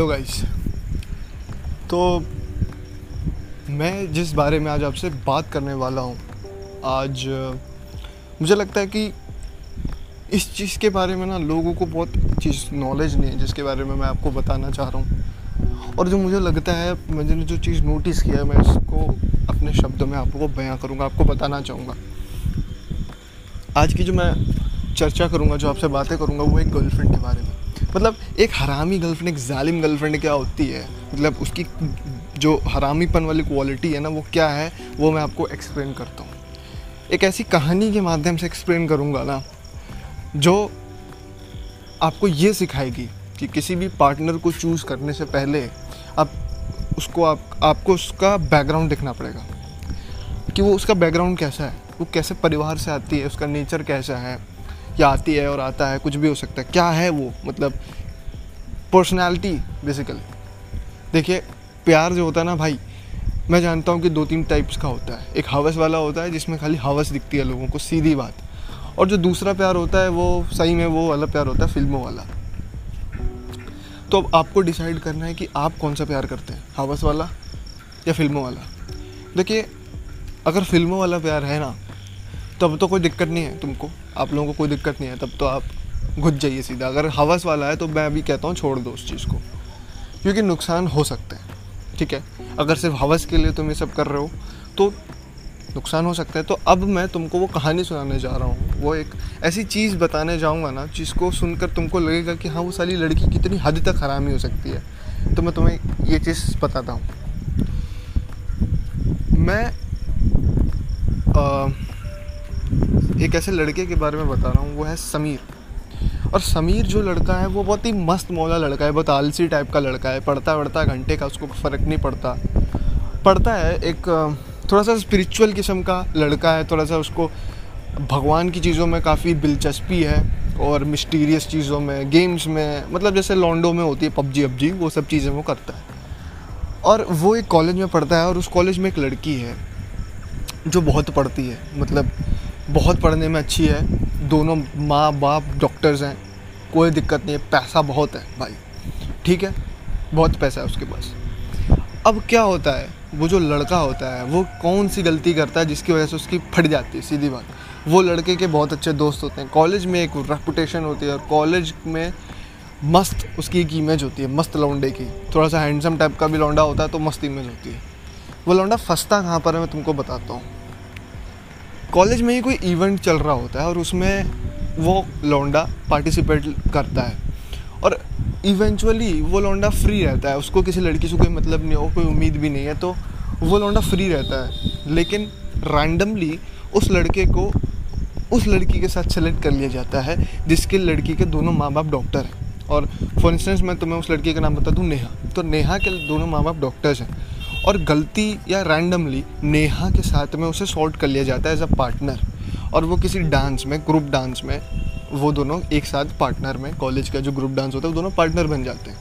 Hello guys. तो मैं जिस बारे में आज आपसे बात करने वाला हूँ, आज मुझे लगता है कि इस चीज़ के बारे में ना लोगों को बहुत चीज़ नॉलेज नहीं है, जिसके बारे में मैं आपको बताना चाह रहा हूँ। और जो मुझे लगता है, मैंने जो चीज़ नोटिस किया है, मैं इसको अपने शब्दों में आपको बयां करूँगा, आपको बताना चाहूँगा। आज की जो मैं चर्चा करूँगा, जो आपसे बातें करूँगा, वो एक गर्लफ्रेंड के बारे में। मतलब एक हरामी गर्लफ्रेंड एक जालिम गर्लफ्रेंड क्या होती है? मतलब उसकी जो हरामीपन वाली क्वालिटी है ना, वो क्या है, वो मैं आपको एक्सप्लेन करता हूँ। एक ऐसी कहानी के माध्यम से एक्सप्लेन करूँगा ना, जो आपको ये सिखाएगी कि किसी भी पार्टनर को चूज़ करने से पहले आप उसको आप, आपको उसका बैकग्राउंड देखना पड़ेगा। कि वो उसका बैकग्राउंड कैसा है, वो कैसे परिवार से आती है, उसका नेचर कैसा है या आती है और आता है, कुछ भी हो सकता है। क्या है वो? मतलब पर्सनैलिटी बेसिकली देखिए, प्यार जो होता है ना भाई, मैं जानता हूँ कि दो तीन टाइप्स का होता है। एक हवस वाला होता है, जिसमें खाली हवस दिखती है लोगों को, सीधी बात। और जो दूसरा प्यार होता है, वो सही में वो वाला प्यार होता है, फ़िल्मों वाला। तो अब आपको डिसाइड करना है कि आप कौन सा प्यार करते हैं, हवस वाला या फ़िल्मों वाला? देखिए, अगर फ़िल्मों वाला प्यार है ना तब तो कोई दिक्कत नहीं है तुमको। आप लोगों को कोई दिक्कत नहीं है तब तो आप घुस जाइए सीधा। अगर हवस वाला है तो मैं अभी कहता हूँ छोड़ दो उस चीज़ को। क्योंकि नुकसान हो सकते हैं ठीक है? अगर सिर्फ़ हवस के लिए तुम ये सब कर रहे हो तो नुकसान हो सकता है। तो अब मैं तुमको वो कहानी सुनाने जा रहा हूँ। वो एक ऐसी चीज़ बताने जाऊँगा ना जिसको सुनकर तुमको लगेगा कि हाँ वो सारी लड़की कितनी हद तक हरामी हो सकती है। तो मैं तुम्हें ये चीज़ बताता हूँ। मैं अ, एक ऐसे लड़के के बारे में बता रहा हूँ, वो है समीर। और समीर जो लड़का है, वो बहुत ही मस्त मौला लड़का है, बहुत आलसी टाइप का लड़का है। पढ़ता वढ़ता घंटे का, उसको फ़र्क नहीं पड़ता। पढ़ता है एक, थोड़ा सा स्पिरिचुअल किस्म का लड़का है, थोड़ा सा उसको भगवान की चीज़ों में काफ़ी दिलचस्पी है और मिस्टीरियस चीज़ों में गेम्स में मतलब जैसे लॉन्डो में होती है पबजी अबजी वो सब चीज़ें वो करता है। और वो एक कॉलेज में पढ़ता है और उस कॉलेज में एक लड़की है, जो बहुत पढ़ती है मतलब बहुत पढ़ने में अच्छी है। दोनों माँ बाप डॉक्टर्स हैं। कोई दिक्कत नहीं है। पैसा बहुत है भाई। ठीक है? बहुत पैसा है उसके पास। अब क्या होता है? वो जो लड़का होता है, वो कौन सी गलती करता है जिसकी वजह से उसकी फट जाती है? सीधी बात। वो लड़के के बहुत अच्छे दोस्त होते हैं। कॉलेज में एक रेपुटेशन होती है और कॉलेज में मस्त उसकी एक इमेज होती है। मस्त लौंडे की। थोड़ा सा हैंडसम टाइप का भी लौंडा होता है तो मस्त इमेज होती है। वो लौंडा फंसता कहाँ पर है? मैं तुमको बताता हूँ। कॉलेज में ही कोई इवेंट चल रहा होता है और उसमें वो लौंडा पार्टिसिपेट करता है। और इवेंचुअली वो लौंडा फ्री रहता है। उसको किसी लड़की से कोई मतलब नहीं हो, कोई उम्मीद भी नहीं है तो वो लौंडा फ्री रहता है। लेकिन रैंडमली उस लड़के को उस लड़की के साथ सेलेक्ट कर लिया जाता है, जिसके लड़की के दोनों माँ बाप डॉक्टर हैं। और फॉर इंस्टेंस मैं तुम्हें उस लड़की का नाम बता दूँ, नेहा। तो नेहा के दोनों माँ बाप डॉक्टर्स हैं। और गलती या रैंडमली नेहा के साथ में उसे सॉल्ट कर लिया जाता है एज अ पार्टनर और वो किसी डांस में ग्रुप डांस में, वो दोनों एक साथ पार्टनर में कॉलेज का जो ग्रुप डांस होता है, वो दोनों पार्टनर बन जाते हैं।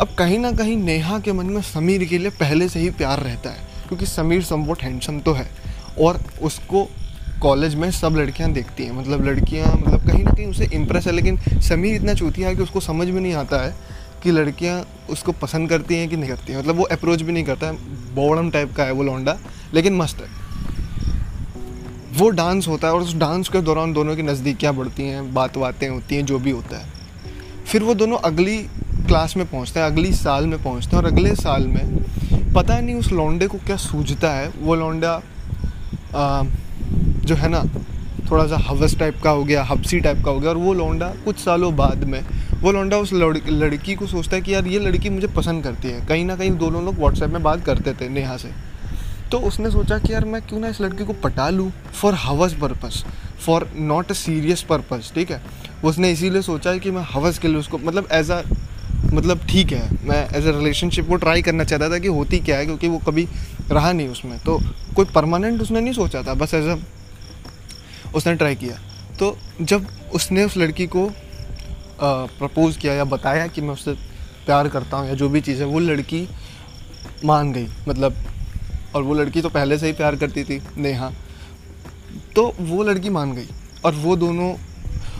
अब कहीं ना कहीं नेहा के मन में समीर के लिए पहले से ही प्यार रहता है, क्योंकि समीर समवट हैंडसम तो है। और उसको कॉलेज में सब लड़कियाँ देखती हैं मतलब लड़कियाँ मतलब कहीं ना कहीं उसे इम्प्रेस है, लेकिन समीर इतना चूतिया है कि उसको समझ में नहीं आता है। कि लड़कियाँ उसको पसंद करती हैं कि नहीं करती हैं? मतलब वो अप्रोच भी नहीं करता। है बोड़म टाइप का है वो लौंडा, लेकिन मस्त है। वो डांस होता है और उस डांस के दौरान दोनों की नज़दीकियाँ बढ़ती हैं बात बातें होती हैं, जो भी होता है। फिर वो दोनों अगली क्लास में पहुँचते हैं, अगली साल में पहुँचते हैं और अगले साल में पता नहीं उस लौंडे को क्या सूझता है। वो लौंडा जो है ना, थोड़ा सा हवस टाइप का हो गया हबसी टाइप का हो गया और वो लौंडा कुछ सालों बाद में वो लौंडा उस लड़की लड़की को सोचता है कि यार ये लड़की मुझे पसंद करती है। कहीं ना कहीं दोनों लोग व्हाट्सएप में बात करते थे नेहा से। तो उसने सोचा कि यार मैं क्यों ना इस लड़की को पटा लूँ फॉर हवस purpose for not a serious purpose ठीक है? उसने इसीलिए सोचा है कि मैं हवस के लिए उसको मतलब एज अ मतलब ठीक है, मैं एज अ रिलेशनशिप को ट्राई करना चाहता था कि होती क्या है, क्योंकि वो कभी रहा नहीं उसमें। तो कोई परमानेंट उसने नहीं सोचा था, बस एज अ उसने ट्राई किया। तो जब उसने उस लड़की को प्रपोज़ किया या बताया कि मैं उससे प्यार करता हूँ या जो भी चीज़ है, वो लड़की मान गई मतलब और वो लड़की तो पहले से ही प्यार करती थी, नेहा। तो वो लड़की मान गई, और वो दोनों,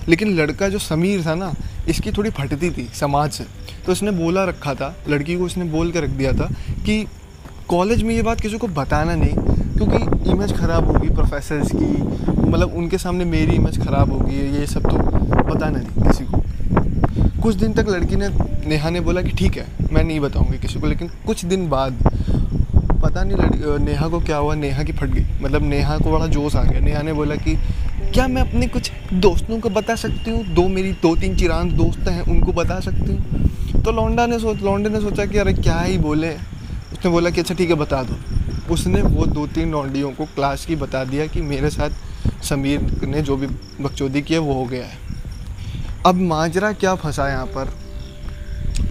लेकिन लड़का जो समीर था ना, इसकी थोड़ी फटती थी समाज से। तो उसने बोला रखा था, लड़की को उसने बोल के रख दिया था कि कॉलेज में ये बात किसी को बताना नहीं, क्योंकि इमेज ख़राब होगी प्रोफेसर्स की मतलब उनके सामने मेरी इमेज ख़राब होगी, ये सब तो बताना नहीं किसी को। कुछ दिन तक लड़की ने नेहा ने बोला कि ठीक है, मैं नहीं बताऊँगी किसी को, लेकिन कुछ दिन बाद पता नहीं लड़की नेहा को क्या हुआ, नेहा की फट गई। मतलब नेहा को बड़ा जोश आ गया। नेहा ने बोला कि, क्या मैं अपने कुछ दोस्तों को बता सकती हूँ? दो मेरी दो तीन चिरान दोस्त हैं, उनको बता सकती हूँ? तो लौंडा ने सोच, लौंडे ने सोचा कि, अरे, क्या ही बोले? उसने बोला कि अच्छा ठीक है, बता दो। उसने वो दो तीन लौंडियों को क्लास की बता दिया कि मेरे साथ समीर ने जो भी बकचोदी किया वो हो गया है। अब माजरा क्या फंसा यहाँ पर?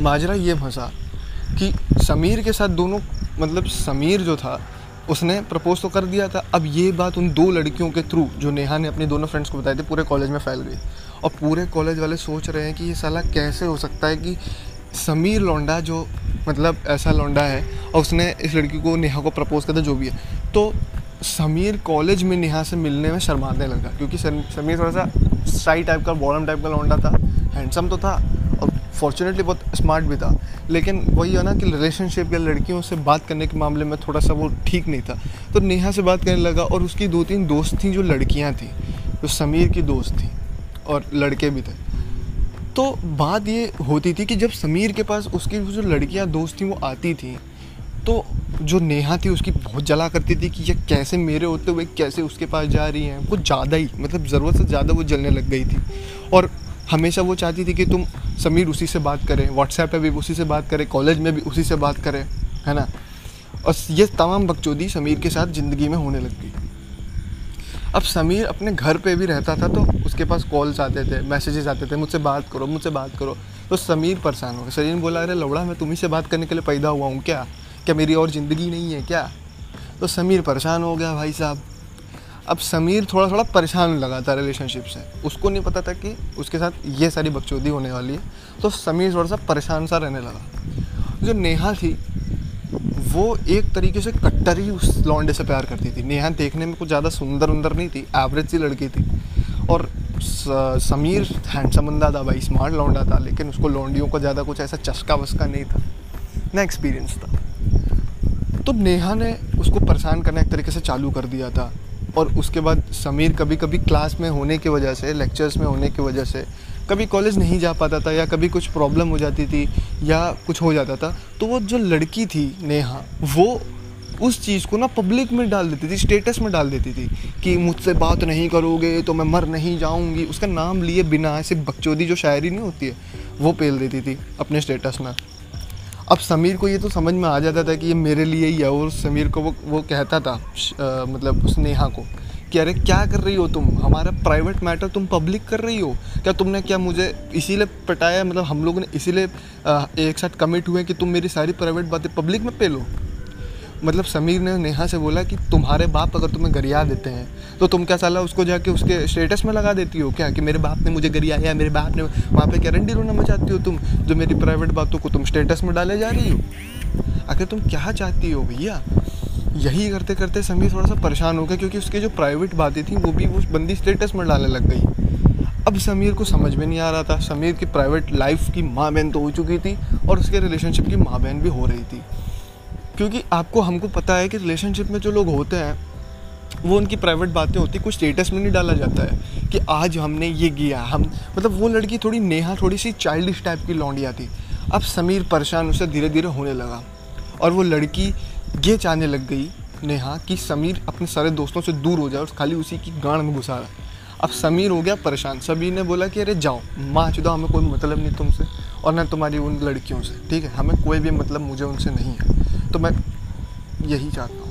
माजरा ये फंसा कि समीर के साथ दोनों मतलब समीर जो था, उसने प्रपोज तो कर दिया था। अब ये बात उन दो लड़कियों के थ्रू जो नेहा ने अपनी दोनों फ्रेंड्स को बताए थे, पूरे कॉलेज में फैल गई। और पूरे कॉलेज वाले सोच रहे हैं कि ये साला कैसे हो सकता है कि समीर लौंडा जो मतलब ऐसा लौंडा है, और उसने इस लड़की को, नेहा को प्रपोज कर दिया जो भी है। तो समीर कॉलेज में नेहा से मिलने में शर्माने लगा, क्योंकि समीर थोड़ा सा साई टाइप का बॉडम टाइप का लौंडा था हैंडसम तो था और फॉर्चुनेटली बहुत स्मार्ट भी था। लेकिन वही है ना कि रिलेशनशिप या लड़कियों से बात करने के मामले में थोड़ा सा वो ठीक नहीं था। तो नेहा से बात करने लगा और उसकी दो तीन दोस्त थी जो लड़कियाँ थी, जो समीर की दोस्त थी और लड़के भी थे। तो बात ये होती थी कि जब समीर के पास उसकी जो लड़कियाँ दोस्त थी वो आती थी तो जो नेहा थी, उसकी बहुत जला करती थी कि ये कैसे मेरे होते हुए, कैसे उसके पास जा रही हैं। कुछ ज़्यादा ही मतलब ज़रूरत से ज़्यादा वो जलने लग गई थी। और हमेशा वो चाहती थी कि तुम समीर उसी से बात करें व्हाट्सएप पे भी उसी से बात करें, कॉलेज में भी उसी से बात करें, है ना? और ये तमाम बकचोदी समीर के साथ ज़िंदगी में होने लग गई। अब समीर अपने घर पे भी रहता था तो उसके पास कॉल्स आते थे मैसेजेस आते थे, मुझसे बात करो, मुझसे बात करो। तो समीर परेशान हो गया। सलीम बोला, अरे लौड़ा मैं तुम्ही से बात करने के लिए पैदा हुआ हूँ क्या? क्या मेरी और ज़िंदगी नहीं है क्या? तो समीर परेशान हो गया भाई साहब। अब समीर थोड़ा थोड़ा परेशान लगा था रिलेशनशिप से। उसको नहीं पता था कि उसके साथ ये सारी बकचोदी होने वाली है। तो समीर थोड़ा सा परेशान सा रहने लगा। जो नेहा थी, वो एक तरीके से कट्टर ही उस लौंडे से प्यार करती थी। नेहा देखने में कुछ ज़्यादा सुंदर उंदर नहीं थी एवरेज सी लड़की थी। और समीर हैंडसम बंदा था भाई स्मार्ट लौंडा था, लेकिन उसको लौंडियों को ज़्यादा कुछ ऐसा चस्का वस्का नहीं था। ना एक्सपीरियंस था। तो नेहा ने उसको परेशान करना एक तरीके से चालू कर दिया था। और उसके बाद समीर कभी कभी क्लास में होने की वजह से, लेक्चर्स में होने की वजह से, कभी कॉलेज नहीं जा पाता था या कभी कुछ प्रॉब्लम हो जाती थी या कुछ हो जाता था तो वो जो लड़की थी नेहा, वो उस चीज़ को ना पब्लिक में डाल देती थी स्टेटस में डाल देती थी कि मुझसे बात नहीं करोगे तो मैं मर नहीं जाऊँगी। उसका नाम लिए बिना ऐसे बकचोदी जो शायरी नहीं होती है, वो पेल देती थी अपने स्टेटस में। अब समीर को ये तो समझ में आ जाता था कि ये मेरे लिए ही है और समीर को वो वो कहता था आ, मतलब उस नेहा को कि अरे क्या कर रही हो तुम? हमारा प्राइवेट मैटर तुम पब्लिक कर रही हो? क्या तुमने क्या मुझे इसीलिए पटाया? मतलब हम लोगों ने इसीलिए एक साथ कमिट हुए कि तुम मेरी सारी प्राइवेट बातें पब्लिक में पे लो मतलब समीर ने नेहा से बोला कि तुम्हारे बाप अगर तुम्हें गरिया देते हैं तो तुम क्या साला उसको जाके उसके स्टेटस में लगा देती हो क्या? कि मेरे बाप ने मुझे गरियाया मेरे बाप ने वहाँ पे क्या रंडी रोना मचाती हो तुम, जो मेरी प्राइवेट बातों को तुम स्टेटस में डाले जा रही हो? आखिर तुम क्या चाहती हो भैया? यही करते करते समीर थोड़ा सा परेशान हो गया, क्योंकि उसकी जो प्राइवेट बातें थी, वो भी उस बंदी स्टेटस में डालने लग गई। अब समीर को समझ में नहीं आ रहा था। समीर की प्राइवेट लाइफ की माँ बहन तो हो चुकी थी और उसके रिलेशनशिप की माँ बहन भी हो रही थी। क्योंकि आपको हमको पता है कि रिलेशनशिप में जो लोग होते हैं वो उनकी प्राइवेट बातें होती, कुछ स्टेटस में नहीं डाला जाता है कि आज हमने ये किया। हम मतलब वो लड़की थोड़ी नेहा, थोड़ी सी चाइल्डिश टाइप की लौंडिया थी। अब समीर परेशान उससे धीरे धीरे होने लगा और वो लड़की ये चाहने लग गई, नेहा, कि समीर अपने सारे दोस्तों से दूर हो जाए और खाली उसी की गांड में घुसा रहा। अब समीर हो गया परेशान। समीर ने बोला कि, अरे जाओ, माँ चुदा, हमें कोई मतलब नहीं तुमसे और ना तुम्हारी उन लड़कियों से, ठीक है? हमें कोई भी मतलब मुझे उनसे नहीं है। तो मैं यही चाहता हूँ।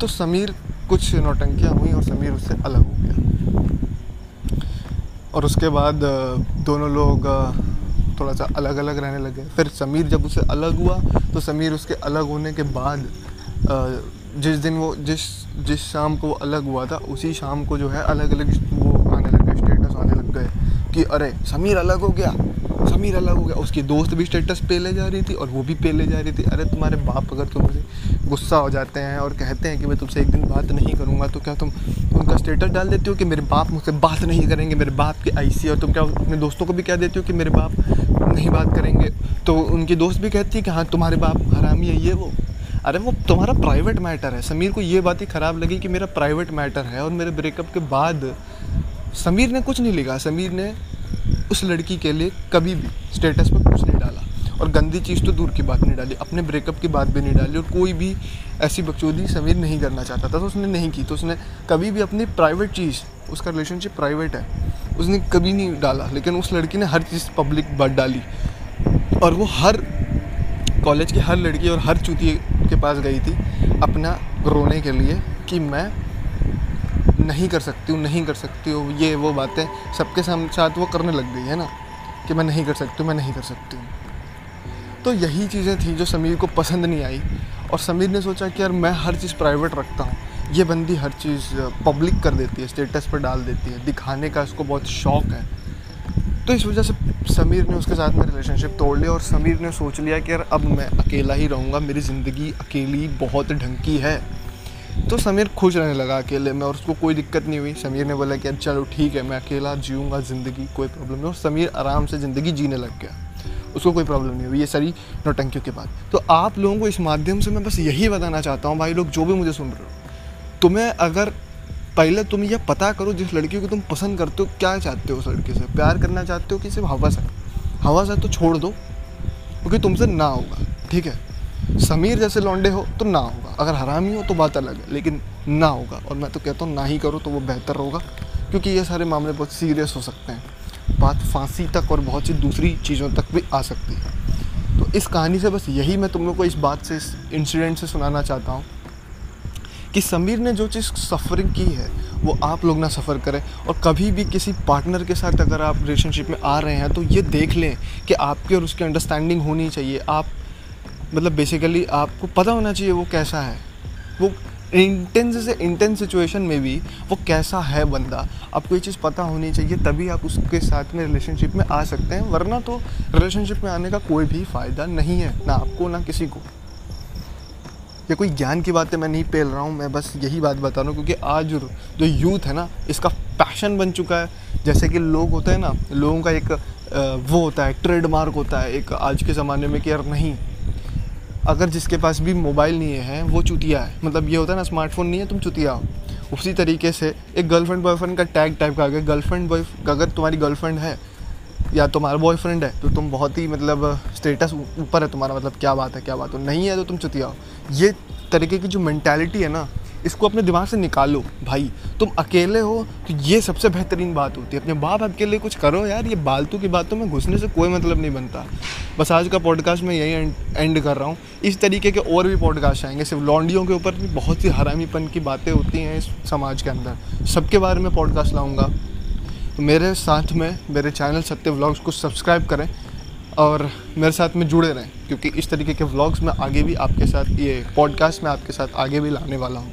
तो समीर कुछ नौटंकियाँ हुई और समीर उससे अलग हो गया। और उसके बाद दोनों लोग थोड़ा सा अलग अलग रहने लगे। फिर समीर जब उसे अलग हुआ तो समीर उसके अलग होने के बाद जिस दिन वो, जिस जिस शाम को वो अलग हुआ था, उसी शाम को जो है अलग अलग वो आने लग स्टेटस आने लग गए कि, अरे, समीर अलग हो गया, समीर अलग हो गया। उसकी दोस्त भी स्टेटस पे ले जा रही थी और वो भी पे ले जा रही थी। अरे, तुम्हारे बाप अगर तुम मुझे गुस्सा हो जाते हैं और कहते हैं कि मैं तुमसे एक दिन बात नहीं करूँगा तो क्या तुम उनका स्टेटस डाल देती हो कि मेरे बाप मुझसे बात नहीं करेंगे, मेरे बाप की आईसी और तुम क्या अपने दोस्तों को भी कह देती हो कि मेरे बाप नहीं बात करेंगे? तो उनकी दोस्त भी कहती है कि हाँ तुम्हारे बाप हरामी है, ये वो। अरे वो तुम्हारा प्राइवेट मैटर है। समीर को ये बात ही ख़राब लगी कि मेरा प्राइवेट मैटर है और मेरे ब्रेकअप के बाद समीर ने कुछ नहीं लिखा। समीर ने उस लड़की के लिए कभी भी स्टेटस पर गंदी चीज़ तो दूर की बात नहीं डाली, अपने ब्रेकअप की बात भी नहीं डाली और कोई भी ऐसी बकचोदी समीर नहीं करना चाहता था तो उसने नहीं की तो उसने कभी भी अपनी प्राइवेट चीज़, उसका रिलेशनशिप प्राइवेट है, उसने कभी नहीं डाला, लेकिन उस लड़की ने हर चीज़ पब्लिक बात डाली और वो हर कॉलेज की हर लड़की और हर चूती के पास गई थी अपना रोने के लिए कि मैं नहीं कर सकती हूँ, नहीं कर सकती हूँ, ये वो बातें सबके साथ वो करने लग गई, है ना? कि मैं नहीं कर सकती हूँ, मैं नहीं कर सकती हूँ। तो यही चीज़ें थी जो समीर को पसंद नहीं आई। और समीर ने सोचा कि यार मैं हर चीज़ प्राइवेट रखता हूँ। ये बंदी हर चीज़ पब्लिक कर देती है स्टेटस पर डाल देती है। दिखाने का उसको बहुत शौक है। तो इस वजह से समीर ने उसके साथ में रिलेशनशिप तोड़ लिया और समीर ने सोच लिया कि यार अब मैं अकेला ही रहूँगा, मेरी ज़िंदगी अकेली बहुत ढंग की है। तो समीर खुश रहने लगा अकेले में और उसको कोई दिक्कत नहीं हुई। समीर ने बोला कि चलो ठीक है, मैं अकेला जीऊँगा, ज़िंदगी कोई प्रॉब्लम नहीं। और समीर आराम से ज़िंदगी जीने लग गया। उसको कोई प्रॉब्लम नहीं हुई, ये सारी नौटंकियों के बाद। तो आप लोगों को इस माध्यम से मैं बस यही बताना चाहता हूँ, भाई लोग, जो भी मुझे सुन रहे हो। तुम्हें अगर पहले तुम ये पता करो जिस लड़की को तुम पसंद करते हो, क्या चाहते हो उस लड़के से? प्यार करना चाहते हो कि सिर्फ़ हवस है हवस है तो छोड़ दो, क्योंकि तुमसे ना होगा, ठीक है? समीर जैसे लौंडे हो तो ना होगा, अगर हरामी हो तो बात अलग है, लेकिन ना होगा। और मैं तो कहता हूँ ना ही करो तो वो बेहतर होगा, क्योंकि ये सारे मामले बहुत सीरियस हो सकते हैं। बात फांसी तक और बहुत सी दूसरी चीज़ों तक भी आ सकती है। तो इस कहानी से बस यही मैं तुम लोग को इस बात से, इस इंसिडेंट से सुनाना चाहता हूँ कि समीर ने जो चीज़ सफ़रिंग की है, वो आप लोग ना सफ़र करें और कभी भी किसी पार्टनर के साथ अगर आप रिलेशनशिप में आ रहे हैं तो ये देख लें कि आपकी और उसकी अंडरस्टैंडिंग होनी चाहिए। आप मतलब बेसिकली आपको पता होना चाहिए वो कैसा है। वो इंटेंस से इंटेंस सिचुएशन में भी वो कैसा है बंदा, आपको ये चीज़ पता होनी चाहिए, तभी आप उसके साथ में रिलेशनशिप में आ सकते हैं, वरना तो रिलेशनशिप में आने का कोई भी फ़ायदा नहीं है, ना आपको, ना किसी को। ये कोई ज्ञान की बातें मैं नहीं पेल रहा हूँ, मैं बस यही बात बता रहा हूँ, क्योंकि आज जो यूथ है ना, इसका पैशन बन चुका है। जैसे कि लोग होते हैं ना, लोगों का एक वो होता है ट्रेडमार्क होता है, एक आज के ज़माने में कि यार नहीं अगर जिसके पास भी मोबाइल नहीं है, वो चुतिया है। मतलब ये होता है ना, स्मार्टफ़ोन नहीं है, तुम चुतिया हो। उसी तरीके से एक गर्लफ्रेंड बॉयफ्रेंड का टैग टाइप का अगर गर्लफ्रेंड बॉय अगर तुम्हारी गर्लफ्रेंड है, या तुम्हारा बॉयफ्रेंड है तो तुम बहुत ही मतलब स्टेटस ऊपर है तुम्हारा। मतलब क्या बात है, क्या बात हो। नहीं है तो तुम चुतिया हो। ये तरीके की जो मैंटेलिटी है ना इसको अपने दिमाग से निकालो। भाई, तुम अकेले हो तो ये सबसे बेहतरीन बात होती है। अपने बाप के लिए कुछ करो यार, ये बालतू की बातों में घुसने से कोई मतलब नहीं बनता। बस आज का पॉडकास्ट मैं यही एंड कर रहा हूँ। इस तरीके के और भी पॉडकास्ट आएँगे। सिर्फ़ लॉन्डियों के ऊपर भी बहुत सी हरामीपन की बातें होती हैं इस समाज के अंदर। सबके बारे में पॉडकास्ट लाऊँगा। तो मेरे साथ में, मेरे चैनल सत्य व्लॉग्स को सब्सक्राइब करें और मेरे साथ में जुड़े रहें। क्योंकि इस तरीके के व्लॉग्स में आगे भी आपके साथ, ये पॉडकास्ट में आपके साथ आगे भी लाने वाला हूँ।